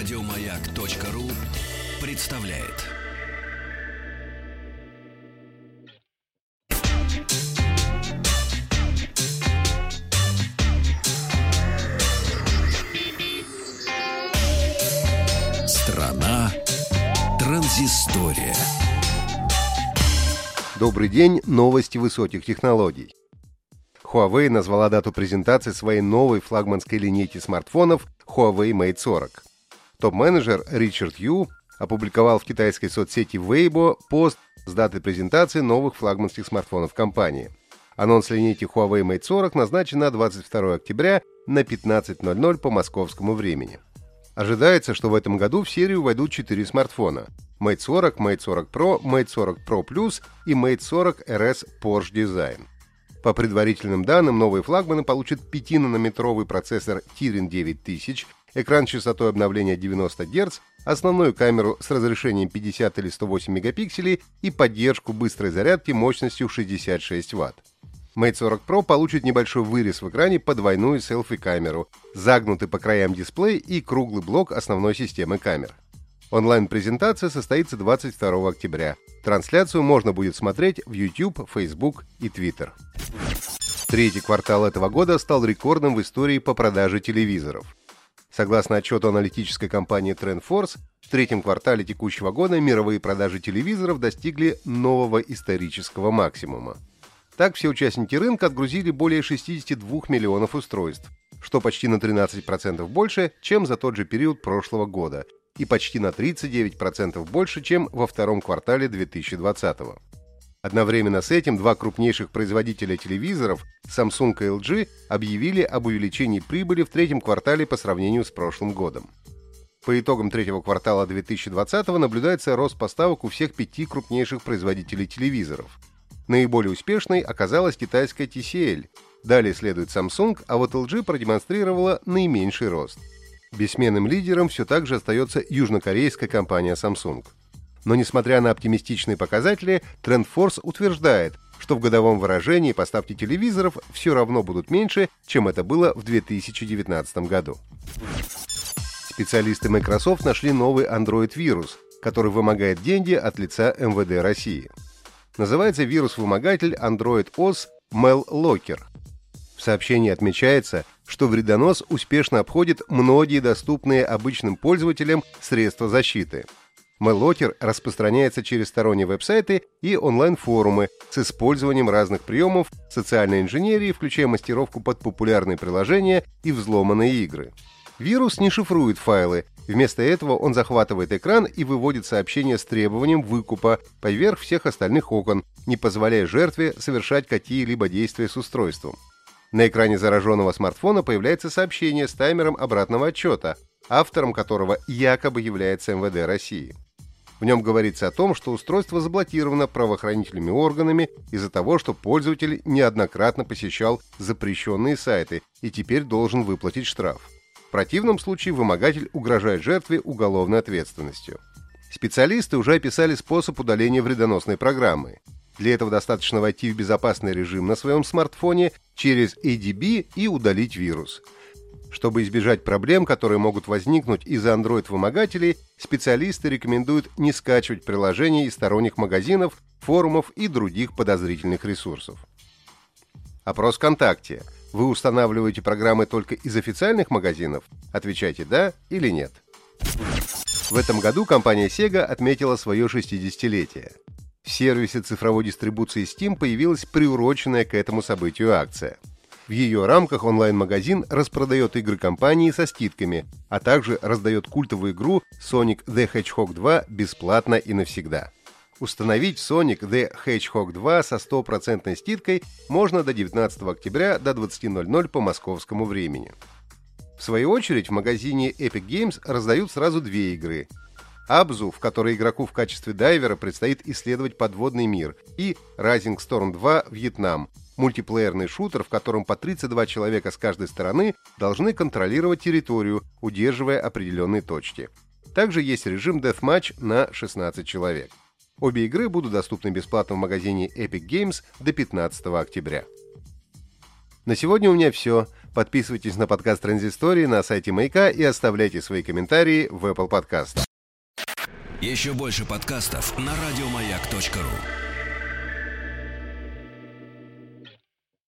Радиомаяк.ру представляет. Страна транзистория. Добрый день, новости высоких технологий. Huawei назвала дату презентации своей новой флагманской линейки смартфонов Huawei Mate 40. Топ-менеджер Ричард Ю опубликовал в китайской соцсети Weibo пост с датой презентации новых флагманских смартфонов компании. Анонс линейки Huawei Mate 40 назначен на 22 октября на 15.00 по московскому времени. Ожидается, что в этом году в серию войдут 4 смартфона – Mate 40, Mate 40 Pro, Mate 40 Pro Plus и Mate 40 RS Porsche Design. По предварительным данным, новые флагманы получат 5-нанометровый процессор Kirin 9000, экран с частотой обновления 90 Гц, основную камеру с разрешением 50 или 108 мегапикселей и поддержку быстрой зарядки мощностью 66 Вт. Mate 40 Pro получит небольшой вырез в экране под двойную селфи-камеру, загнутый по краям дисплей и круглый блок основной системы камер. Онлайн-презентация состоится 22 октября. Трансляцию можно будет смотреть в YouTube, Facebook и Twitter. Третий квартал этого года стал рекордным в истории по продаже телевизоров. Согласно отчету аналитической компании TrendForce, в третьем квартале текущего года мировые продажи телевизоров достигли нового исторического максимума. Так, все участники рынка отгрузили более 62 миллионов устройств, что почти на 13% больше, чем за тот же период прошлого года, и почти на 39% больше, чем во втором квартале 2020 года. Одновременно с этим два крупнейших производителя телевизоров, Samsung и LG, объявили об увеличении прибыли в третьем квартале по сравнению с прошлым годом. По итогам третьего квартала 2020 наблюдается рост поставок у всех пяти крупнейших производителей телевизоров. Наиболее успешной оказалась китайская TCL. Далее следует Samsung, а вот LG продемонстрировала наименьший рост. Бессменным лидером все так же остается южнокорейская компания Samsung. Но несмотря на оптимистичные показатели, TrendForce утверждает, что в годовом выражении поставки телевизоров все равно будут меньше, чем это было в 2019 году. Специалисты Microsoft нашли новый Android-вирус, который вымогает деньги от лица МВД России. Называется вирус-вымогатель Android OS Mallocker. В сообщении отмечается, что вредонос успешно обходит многие доступные обычным пользователям средства защиты – Меллокер распространяется через сторонние веб-сайты и онлайн-форумы с использованием разных приемов социальной инженерии, включая мастеровку под популярные приложения и взломанные игры. Вирус не шифрует файлы, вместо этого он захватывает экран и выводит сообщение с требованием выкупа поверх всех остальных окон, не позволяя жертве совершать какие-либо действия с устройством. На экране зараженного смартфона появляется сообщение с таймером обратного отчета, автором которого якобы является МВД России. В нем говорится о том, что устройство заблокировано правоохранительными органами из-за того, что пользователь неоднократно посещал запрещенные сайты и теперь должен выплатить штраф. В противном случае вымогатель угрожает жертве уголовной ответственностью. Специалисты уже описали способ удаления вредоносной программы. Для этого достаточно войти в безопасный режим на своем смартфоне через ADB и удалить вирус – чтобы избежать проблем, которые могут возникнуть из-за Android-вымогателей, специалисты рекомендуют не скачивать приложения из сторонних магазинов, форумов и других подозрительных ресурсов. Опрос ВКонтакте. Вы устанавливаете программы только из официальных магазинов? Отвечайте «да» или «нет». В этом году компания Sega отметила свое 60-летие. В сервисе цифровой дистрибуции Steam появилась приуроченная к этому событию акция – в ее рамках онлайн-магазин распродает игры компании со скидками, а также раздает культовую игру Sonic the Hedgehog 2 бесплатно и навсегда. Установить Sonic the Hedgehog 2 со стопроцентной скидкой можно до 19 октября до 20.00 по московскому времени. В свою очередь в магазине Epic Games раздают сразу две игры. Абзу, в которой игроку в качестве дайвера предстоит исследовать подводный мир, и Rising Storm 2 Вьетнам, мультиплеерный шутер, в котором по 32 человека с каждой стороны должны контролировать территорию, удерживая определенные точки. Также есть режим Deathmatch на 16 человек. Обе игры будут доступны бесплатно в магазине Epic Games до 15 октября. На сегодня у меня все. Подписывайтесь на подкаст Транзистории на сайте Маяка и оставляйте свои комментарии в Apple Podcast. Еще больше подкастов на радиомаяк.ру.